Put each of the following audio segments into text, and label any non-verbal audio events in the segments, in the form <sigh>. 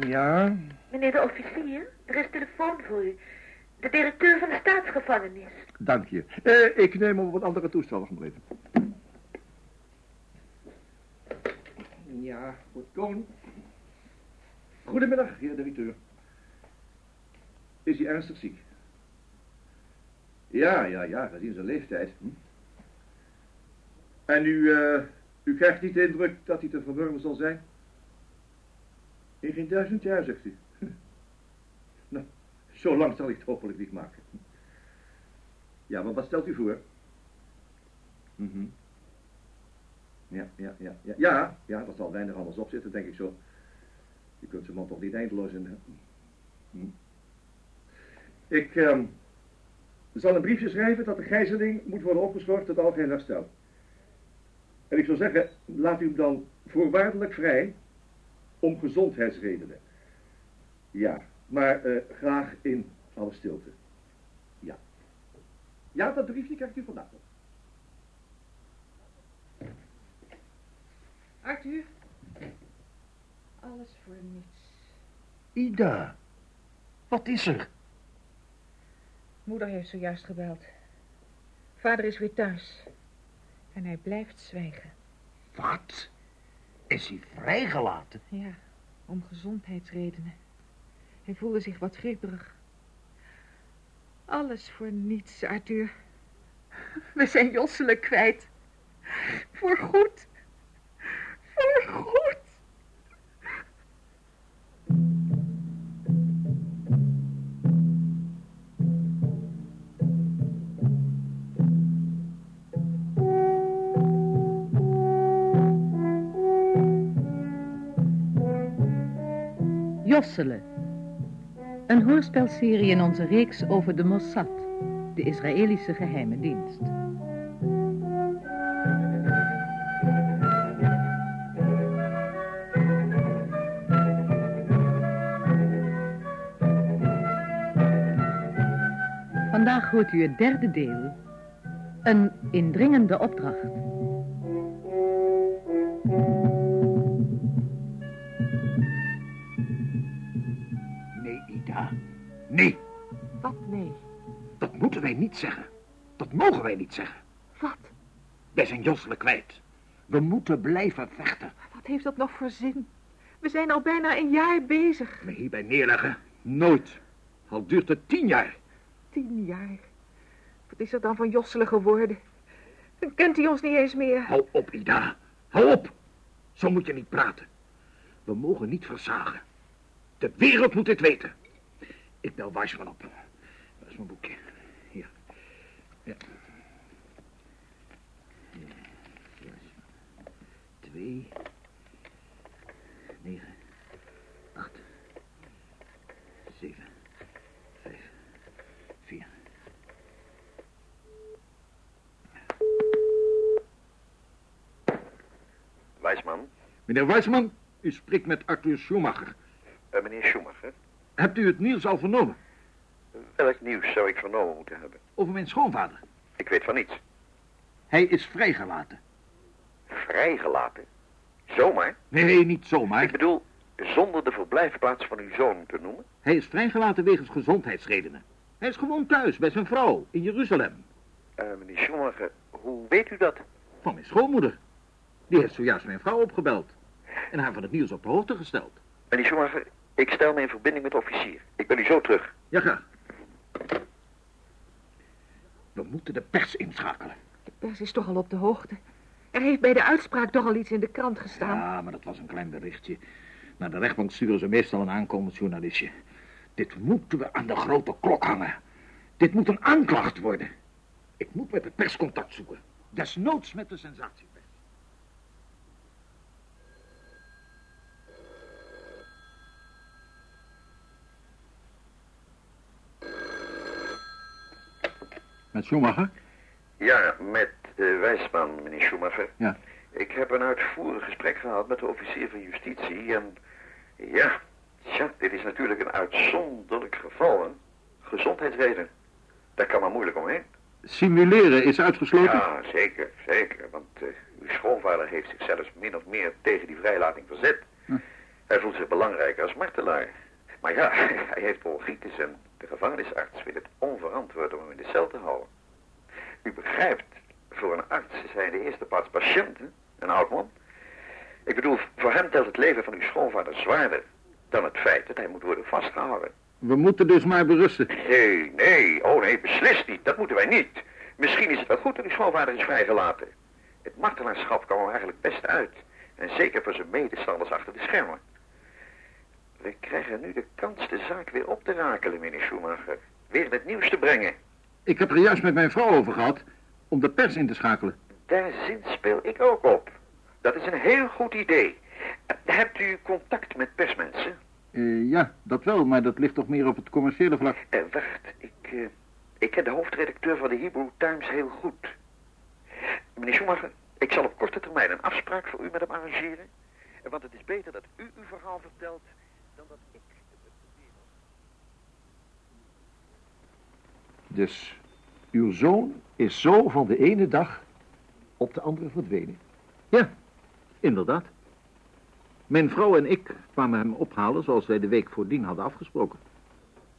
Ja? Meneer de officier, er is telefoon voor u. De directeur van de staatsgevangenis. Dank je. Eh, ik neem op wat andere toestellen gebleven. Ja, goed, Koon. Goedemiddag, heer directeur. Is hij ernstig ziek? Ja, ja, ja, gezien zijn leeftijd. Hm? En u, eh, u krijgt niet de indruk dat hij te verwurmen zal zijn? In geen duizend jaar, zegt u. <laughs> nou, zo lang zal ik het hopelijk niet maken. Ja, maar wat stelt u voor? Mhm. Ja, ja, ja, ja. Ja, ja, dat zal weinig anders op zitten, denk ik zo. Je kunt zijn man toch niet eindeloos in... Hm. Ik ehm, zal een briefje schrijven dat de gijzeling moet worden opgeschort tot algeheel herstel. En ik zou zeggen, laat u hem dan voorwaardelijk vrij om gezondheidsredenen. Ja, maar eh, graag in alle stilte. Ja. Ja, dat briefje krijgt u vandaag nog. Arthur? Alles voor niets. Ida, wat is er? Moeder heeft zojuist gebeld. Vader is weer thuis. En hij blijft zwijgen. Wat? Is hij vrijgelaten? Ja, om gezondheidsredenen. Hij voelde zich wat grieperig. Alles voor niets, Arthur. We zijn Josselen kwijt. Voor goed. Josselen. Een hoorspelserie in onze reeks over de Mossad, de Israëlische geheime dienst. Vandaag hoort u het derde deel. Een indringende opdracht. Nee, Wat nee? dat moeten wij niet zeggen. Dat mogen wij niet zeggen. Wat? Wij zijn Josselen kwijt. We moeten blijven vechten. Wat heeft dat nog voor zin? We zijn al bijna een jaar bezig. Me hierbij neerleggen? Nooit. Al duurt het tien jaar. Tien jaar. Wat is er dan van Josselen geworden? Dan kent hij ons niet eens meer. Hou op, Ida. Hou op. Zo moet je niet praten. We mogen niet versagen. De wereld moet dit weten. Ik bel Weisman op. Dat is mijn boekje. Hier. Ja. Weisman. Twee. Negen. Acht. Zeven. Vijf. Vier. Wijsman, Meneer Weisman, u spreekt met Arthur Schumacher. eh, meneer Schumacher. Hebt u het nieuws al vernomen? Welk nieuws zou ik vernomen moeten hebben? Over mijn schoonvader. Ik weet van niets. Hij is vrijgelaten. Vrijgelaten? Zomaar? Nee, niet zomaar. Ik bedoel, zonder de verblijfplaats van uw zoon te noemen? Hij is vrijgelaten wegens gezondheidsredenen. Hij is gewoon thuis bij zijn vrouw in Jeruzalem. Eh, meneer Schumacher, hoe weet u dat? Van mijn schoonmoeder. Die heeft zojuist mijn vrouw opgebeld. En haar van het nieuws op de hoogte gesteld. Meneer Schumacher, ik stel me in verbinding met de officier. Ik ben u zo terug. Ja, graag. We moeten de pers inschakelen. De pers is toch al op de hoogte. Er heeft bij de uitspraak toch al iets in de krant gestaan. Ja, maar dat was een klein berichtje. Naar de rechtbank sturen ze meestal een aankomend journalistje. Dit moeten we aan de grote klok hangen. Dit moet een aanklacht worden. Ik moet met de pers contact zoeken. Desnoods met de sensatiepers. Met Schumacher? Ja, met uh, Wijsman, meneer Schumacher. Ja. Ik heb een uitvoerig gesprek gehad met de officier van justitie en... Ja, tja, dit is natuurlijk een uitzonderlijk geval, hè. Gezondheidsreden. Daar kan maar moeilijk omheen. Simuleren is uitgesloten? Ja, zeker, zeker. Want eh, uw schoonvader heeft zich zelfs min of meer tegen die vrijlating verzet. Hm. Hij voelt zich belangrijker als martelaar. Maar ja, <laughs> hij heeft bronchitis en de gevangenisarts wil het onverantwoord om hem in de cel te houden. U begrijpt, voor een arts in de eerste plaats patiënt, hè? een oud man. Ik bedoel, voor hem telt het leven van uw schoonvader zwaarder dan het feit dat hij moet worden vastgehouden. We moeten dus maar berusten. Nee, nee, oh nee, beslist niet. Dat moeten wij niet. Misschien is het wel goed dat uw schoonvader is vrijgelaten. Het martelaarschap kwam hem eigenlijk best uit. En zeker voor zijn medestanders achter de schermen. We krijgen nu de kans de zaak weer op te rakelen, meneer Schumacher. Weer het nieuws te brengen. Ik heb er juist met mijn vrouw over gehad om de pers in te schakelen. Daar zinspeel ik ook op. Dat is een heel goed idee. Hebt u contact met persmensen? Eh, ja, dat wel, maar dat ligt toch meer op het commerciële vlak. Eh, wacht, ik, eh, ik ken de hoofdredacteur van de Hebrew Times heel goed. Meneer Schumacher, ik zal op korte termijn een afspraak voor u met hem arrangeren. Want het is beter dat u uw verhaal vertelt dan dat ik het. Dus uw zoon is zo van de ene dag op de andere verdwenen. Ja, inderdaad. Mijn vrouw en ik kwamen hem ophalen zoals wij de week voordien hadden afgesproken.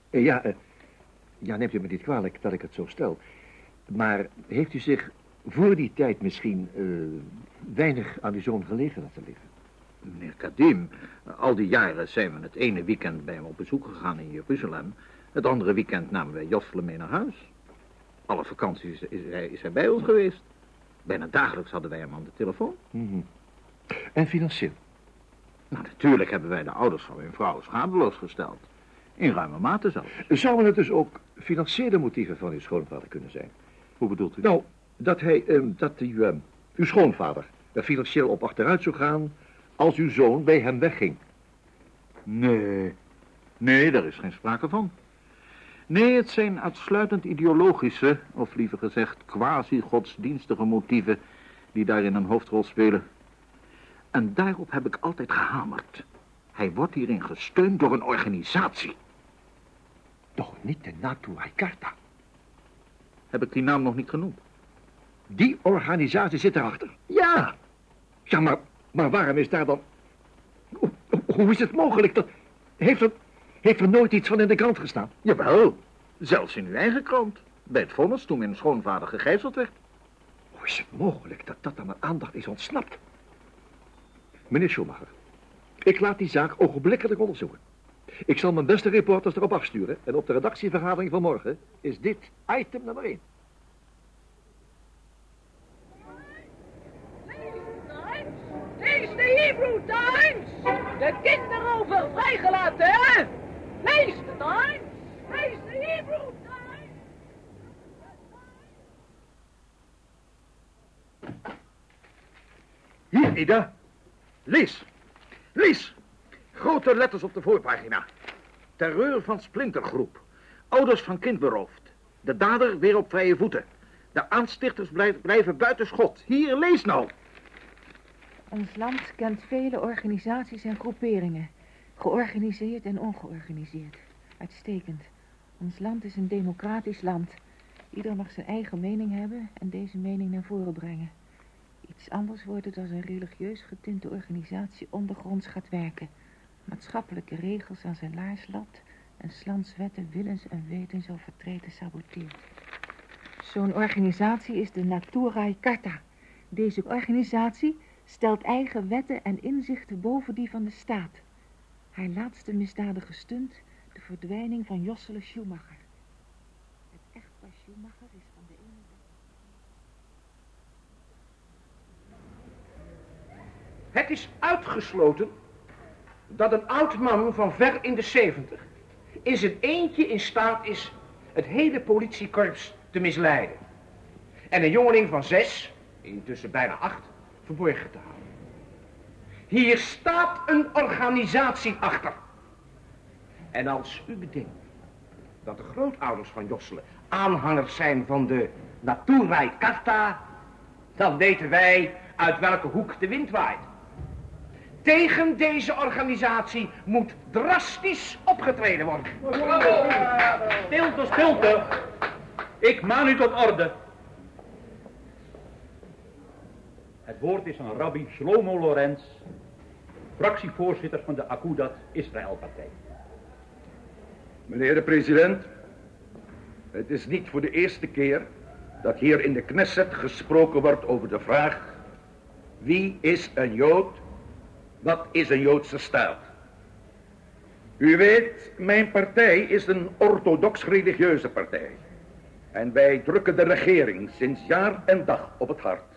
Eh, Ja, eh, ja, neemt u me niet kwalijk dat ik het zo stel. Maar heeft u zich voor die tijd misschien eh, weinig aan uw zoon gelegen laten liggen? Meneer Kadim, al die jaren zijn we het ene weekend bij hem op bezoek gegaan in Jeruzalem. Het andere weekend namen wij Jossele mee naar huis. Alle vakanties is hij, is hij bij ons geweest. Bijna dagelijks hadden wij hem aan de telefoon. Mhm. En financieel? Nou, natuurlijk hebben wij de ouders van mijn vrouw schadeloos gesteld. In ruime mate zelfs. Zouden het dus ook financiële motieven van uw schoonvader kunnen zijn? Hoe bedoelt u? Nou, dat hij, ehm, dat u, ehm, uw schoonvader er financieel op achteruit zou gaan als uw zoon bij hem wegging. Nee, nee, daar is geen sprake van. Nee, het zijn uitsluitend ideologische, of liever gezegd quasi-godsdienstige motieven die daarin een hoofdrol spelen. En daarop heb ik altijd gehamerd. Hij wordt hierin gesteund door een organisatie. Toch niet de NATO Haikarta. Heb ik die naam nog niet genoemd? Die organisatie zit erachter. Ja, Ja, maar, maar waarom is daar dan... Hoe, is het mogelijk? Dat... Heeft, er, heeft er nooit iets van in de krant gestaan? jawel. Zelfs in uw eigen krant. Bij het vonnis toen mijn schoonvader gegijzeld werd. Hoe is het mogelijk dat dat aan mijn aandacht is ontsnapt? Meneer Schumacher, ik laat die zaak ogenblikkelijk onderzoeken. Ik zal mijn beste reporters erop afsturen en op de redactievergadering van morgen is dit item nummer 1. Lees de Hebrew Times! De kinderover vrijgelaten, hè? Lees de Times! Lees de Hebrew Times! Hier, Ida. Lees. Lees. Grote letters op de voorpagina. Terreur van Splintergroep. Ouders van kind beroofd. De dader weer op vrije voeten. De aanstichters blijf- blijven buiten schot. Hier, lees nou. Ons land kent vele organisaties en groeperingen. Georganiseerd en ongeorganiseerd. Uitstekend. Ons land is een democratisch land. Ieder mag zijn eigen mening hebben en deze mening naar voren brengen. Iets anders wordt het als een religieus getinte organisatie ondergronds gaat werken. Maatschappelijke regels aan zijn laars lapt en slanswetten willens en wetens zo vertreten saboteert. Zo'n organisatie is de Natura Carta. Deze organisatie stelt eigen wetten en inzichten boven die van de staat. Haar laatste misdadige stunt, de verdwijning van Jossele Schumacher. Het echtpaar Schumacher is van de ene. Het is uitgesloten dat een oud man van ver in de zeventig in zijn eentje in staat is het hele politiekorps te misleiden. En een jongeling van zes, intussen bijna acht, verborgen te houden. Hier staat een organisatie achter. En als u bedenkt dat de grootouders van Josselen aanhangers zijn van de Natura Carta, dan weten wij uit welke hoek de wind waait. Tegen deze organisatie moet drastisch opgetreden worden. Stilte, stilte. Ik maan u tot orde. Het woord is aan rabbi Shlomo Lorenz, fractievoorzitter van de Akudat Israëlpartij. Meneer de president, het is niet voor de eerste keer dat hier in de Knesset gesproken wordt over de vraag... wie is een Jood, wat is een Joodse staat? U weet, mijn partij is een orthodox-religieuze partij. En wij drukken de regering sinds jaar en dag op het hart.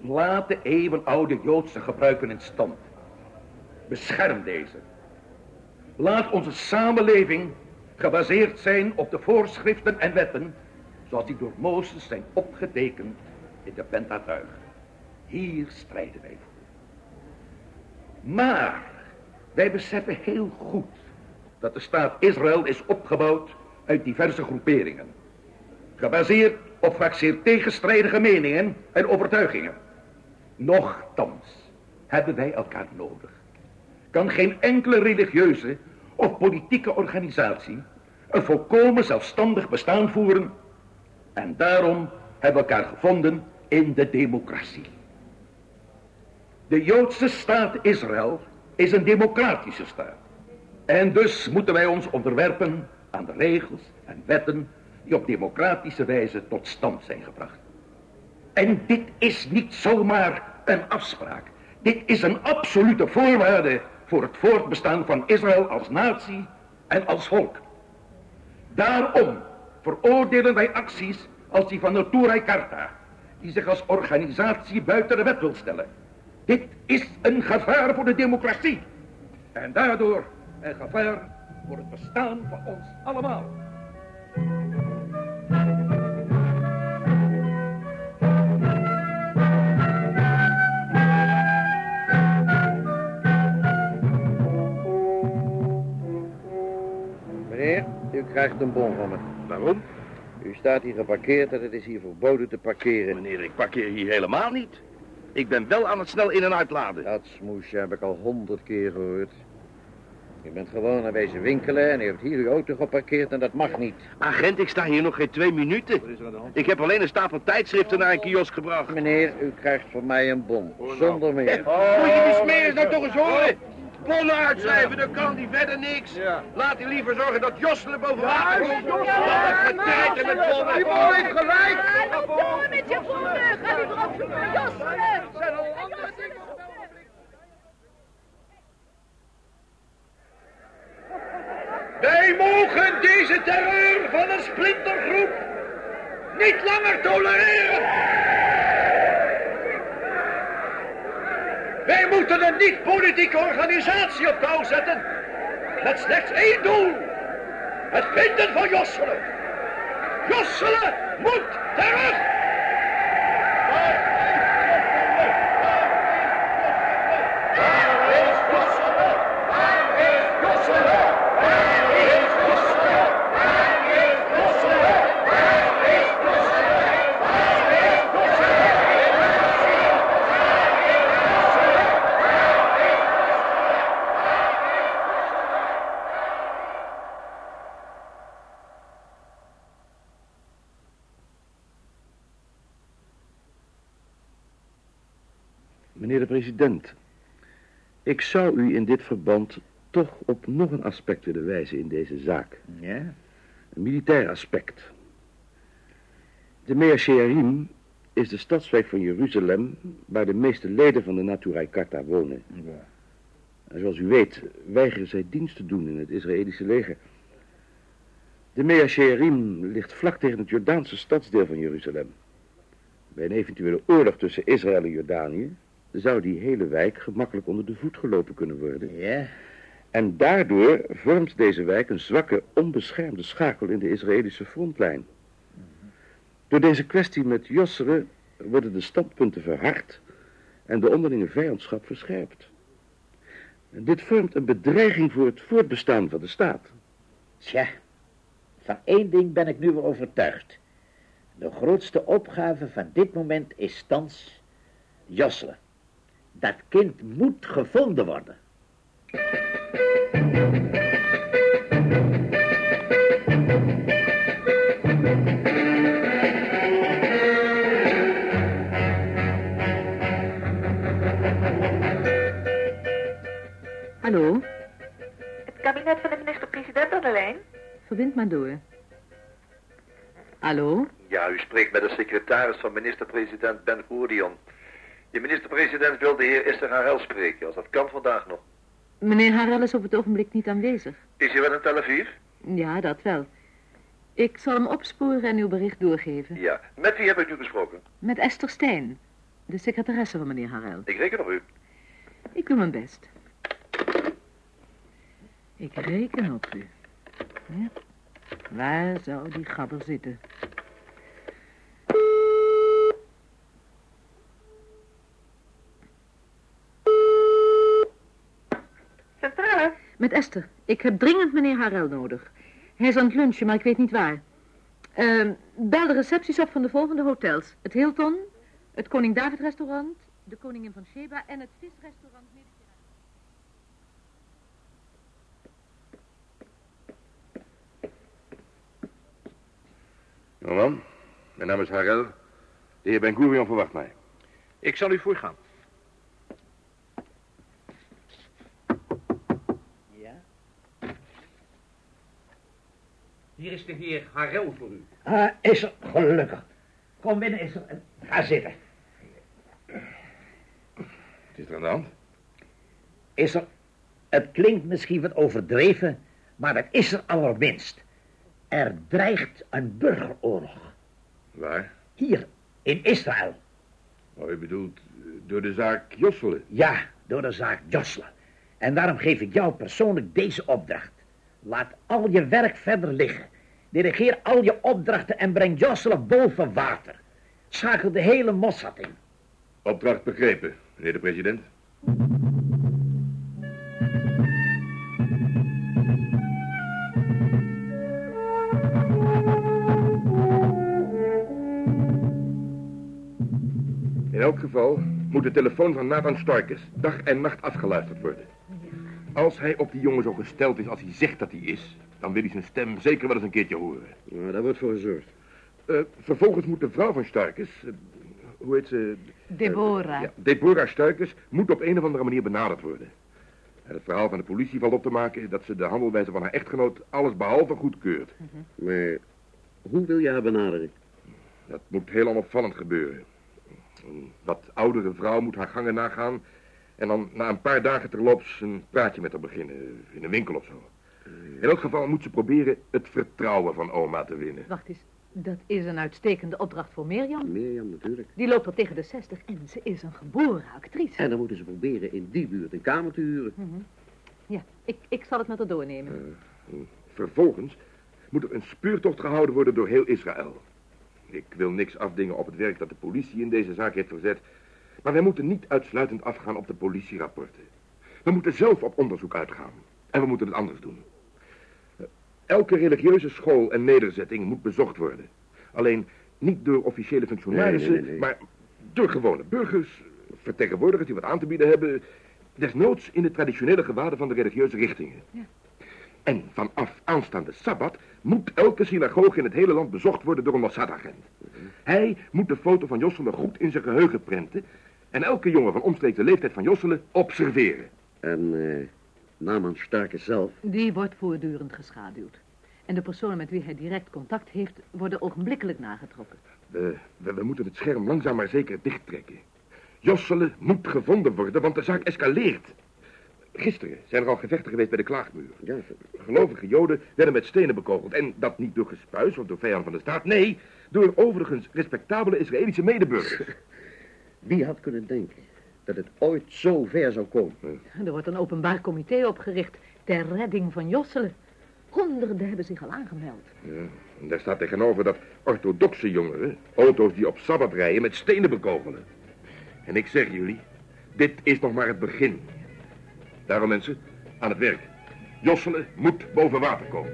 Laat de eeuwenoude Joodse gebruiken in stand. Bescherm deze. Laat onze samenleving gebaseerd zijn op de voorschriften en wetten zoals die door Mozes zijn opgetekend in de Pentateuch. Hier strijden wij voor. Maar wij beseffen heel goed dat de staat Israël is opgebouwd uit diverse groeperingen. Gebaseerd op vaak zeer tegenstrijdige meningen en overtuigingen. Nochtans hebben wij elkaar nodig. Kan geen enkele religieuze of politieke organisatie een volkomen zelfstandig bestaan voeren. En daarom hebben we elkaar gevonden in de democratie. De Joodse staat Israël is een democratische staat. En dus moeten wij ons onderwerpen aan de regels en wetten die op democratische wijze tot stand zijn gebracht. En dit is niet zomaar een afspraak. Dit is een absolute voorwaarde voor het voortbestaan van Israël als natie en als volk. Daarom veroordelen wij acties als die van Noturai Karta, die zich als organisatie buiten de wet wil stellen. Dit is een gevaar voor de democratie. En daardoor een gevaar voor het bestaan van ons allemaal. Krijgt een bon van me. Waarom? U staat hier geparkeerd en het is hier verboden te parkeren. Meneer, ik parkeer hier helemaal niet. Ik ben wel aan het snel in- en uitladen. Dat smoesje heb ik al honderd keer gehoord. U bent gewoon naar wezen winkelen en u heeft hier uw auto geparkeerd en dat mag niet. Agent, ik sta hier nog geen twee minuten. Ik heb alleen een stapel tijdschriften naar een kiosk gebracht. Meneer, u krijgt van mij een bon. Zonder meer. Moet je die smeris nou toch eens horen? Bonnen uitschrijven, dan kan die verder niks. Laat hij liever zorgen dat Josselen boven water komt. Wat een getijden met bonnen. Die bonnen heeft gelijk. Ga door met je voeten. Ga die erop zoeken. Josselen. zijn al andere Wij mogen deze terreur van een splintergroep niet langer tolereren. Wij moeten een niet-politieke organisatie op touw zetten. Met slechts één doel. Het vinden van Josselen. Josselen moet terug. Meneer de president, ik zou u in dit verband toch op nog een aspect willen wijzen in deze zaak. Ja? Een militair aspect. De Mea Shearim is de stadswijk van Jeruzalem waar de meeste leden van de Naturai Karta wonen. Ja. En zoals u weet weigeren zij dienst te doen in het Israëlische leger. De Mea Shearim ligt vlak tegen het Jordaanse stadsdeel van Jeruzalem. Bij een eventuele oorlog tussen Israël en Jordanië zou die hele wijk gemakkelijk onder de voet gelopen kunnen worden. Ja? En daardoor vormt deze wijk een zwakke, onbeschermde schakel in de Israëlische frontlijn. Door deze kwestie met Josseren worden de standpunten verhard en de onderlinge vijandschap verscherpt. En dit vormt een bedreiging voor het voortbestaan van de staat. Tja, van één ding ben ik nu weer overtuigd. De grootste opgave van dit moment is thans Josselen. Dat kind moet gevonden worden. Hallo, Het kabinet van de minister-president aan de lijn? verbind maar door. Hallo? Ja, u spreekt met de secretaris van minister-president Ben Gurion. De minister-president wil de heer Esther Harel spreken, als dat kan vandaag nog. Meneer Harel is op het ogenblik niet aanwezig. Is hij wel in Tel Aviv? Ja, dat wel. Ik zal hem opsporen en uw bericht doorgeven. Ja. Met wie heb ik nu gesproken? Met Esther Stijn, de secretaresse van meneer Harel. Ik reken op u. Ik doe mijn best. Ik reken op u. Ja. Waar zou die gabber zitten? Met Esther. Ik heb dringend meneer Harel nodig. Hij is aan het lunchen, maar ik weet niet waar. Ehm, bel de recepties op van de volgende hotels. Het Hilton, het Koning David restaurant, de Koningin van Sheba en het visrestaurant. Jongeman, mijn naam is Harel. De heer Ben Gurion verwacht mij. Ik zal u voorgaan. Ja? Hier is de heer Harel voor u. Ah, is er. Gelukkig. Kom binnen, is er. Ga zitten. Wat is er aan de hand? Is er. Het klinkt misschien wat overdreven, maar dat is er allerminst. Er dreigt een burgeroorlog. Waar? Hier, in Israël. Oh, u bedoelt eh, door de zaak Josselen? Ja, door de zaak Josla. En daarom geef ik jou persoonlijk deze opdracht. Laat al je werk verder liggen. Dirigeer al je opdrachten en breng Josla boven water. Schakel de hele Mossad in. Opdracht begrepen, meneer de president. In elk geval moet de telefoon van Nathan Starkes dag en nacht afgeluisterd worden. Als hij op die jongen zo gesteld is als hij zegt dat hij is, dan wil hij zijn stem zeker wel eens een keertje horen. Nou, daar wordt voor gezorgd. Eh, vervolgens moet de vrouw van Starkes, eh, hoe heet ze? Deborah. Ja, Deborah Starkes moet op een of andere manier benaderd worden. En het verhaal van de politie valt op te maken dat ze de handelwijze van haar echtgenoot alles behalve goedkeurt. Maar hoe wil je haar benaderen? Dat moet heel onopvallend gebeuren. Een wat oudere vrouw moet haar gangen nagaan en dan na een paar dagen terloops een praatje met haar beginnen, in een winkel of zo. In elk geval moet ze proberen het vertrouwen van oma te winnen. Wacht eens, dat is een uitstekende opdracht voor Mirjam. Mirjam natuurlijk. Die loopt al tegen de 60 en ze is een geboren actrice. En dan moeten ze proberen in die buurt een kamer te huren. Mhm. Ja, ik, ik zal het met haar doornemen. Vervolgens moet er een speurtocht gehouden worden door heel Israël. Ik wil niks afdingen op het werk dat de politie in deze zaak heeft verzet. Maar wij moeten niet uitsluitend afgaan op de politierapporten. We moeten zelf op onderzoek uitgaan. En we moeten het anders doen. Elke religieuze school en nederzetting moet bezocht worden. Alleen niet door officiële functionarissen, Nee, nee, nee, nee. maar door gewone burgers, vertegenwoordigers die wat aan te bieden hebben. Desnoods in de traditionele gewaden van de religieuze richtingen. Ja. En vanaf aanstaande Sabbat moet elke synagoge in het hele land bezocht worden door een Mossad-agent. Hij moet de foto van Josselen goed in zijn geheugen prenten en elke jongen van omstreeks de leeftijd van Josselen observeren. En eh Naman Starke zelf. Die wordt voortdurend geschaduwd. En de personen met wie hij direct contact heeft, worden ogenblikkelijk nagetrokken. We, we, we moeten het scherm langzaam maar zeker dichttrekken. Josselen moet gevonden worden, want de zaak escaleert. Gisteren zijn er al gevechten geweest bij de klaagmuur. Ja, Gelovige joden werden met stenen bekogeld. En dat niet door gespuis of door vijanden van de staat. Nee, door overigens respectabele Israëlische medeburgers. wie had kunnen denken dat het ooit zo ver zou komen. Er wordt een openbaar comité opgericht ter redding van Josselen. Honderden hebben zich al aangemeld. Ja, en daar staat tegenover dat orthodoxe jongeren auto's die op sabbat rijden met stenen bekogelen. En ik zeg jullie, dit is nog maar het begin. Daarom mensen, aan het werk. Josselen moet boven water komen.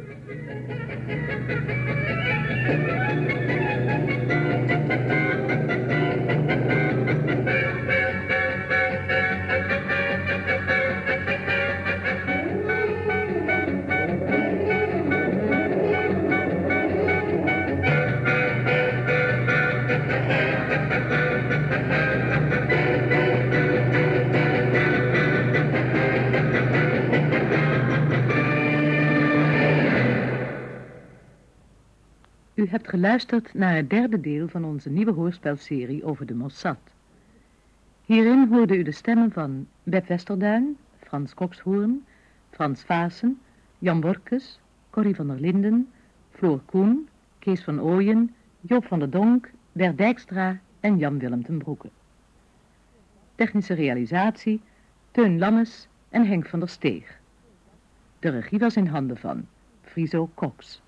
Hebt geluisterd naar het derde deel van onze nieuwe hoorspelserie over de Mossad. Hierin hoorde u de stemmen van Beb Westerduin, Frans Kokshoorn, Frans Vaassen, Jan Borkes, Corrie van der Linden, Floor Koen, Kees van Ooyen, Joop van der Donk, Bert Dijkstra en Jan-Willem ten Broeke. Technische realisatie, Teun Lammes en Henk van der Steeg. De regie was in handen van Friso Cox.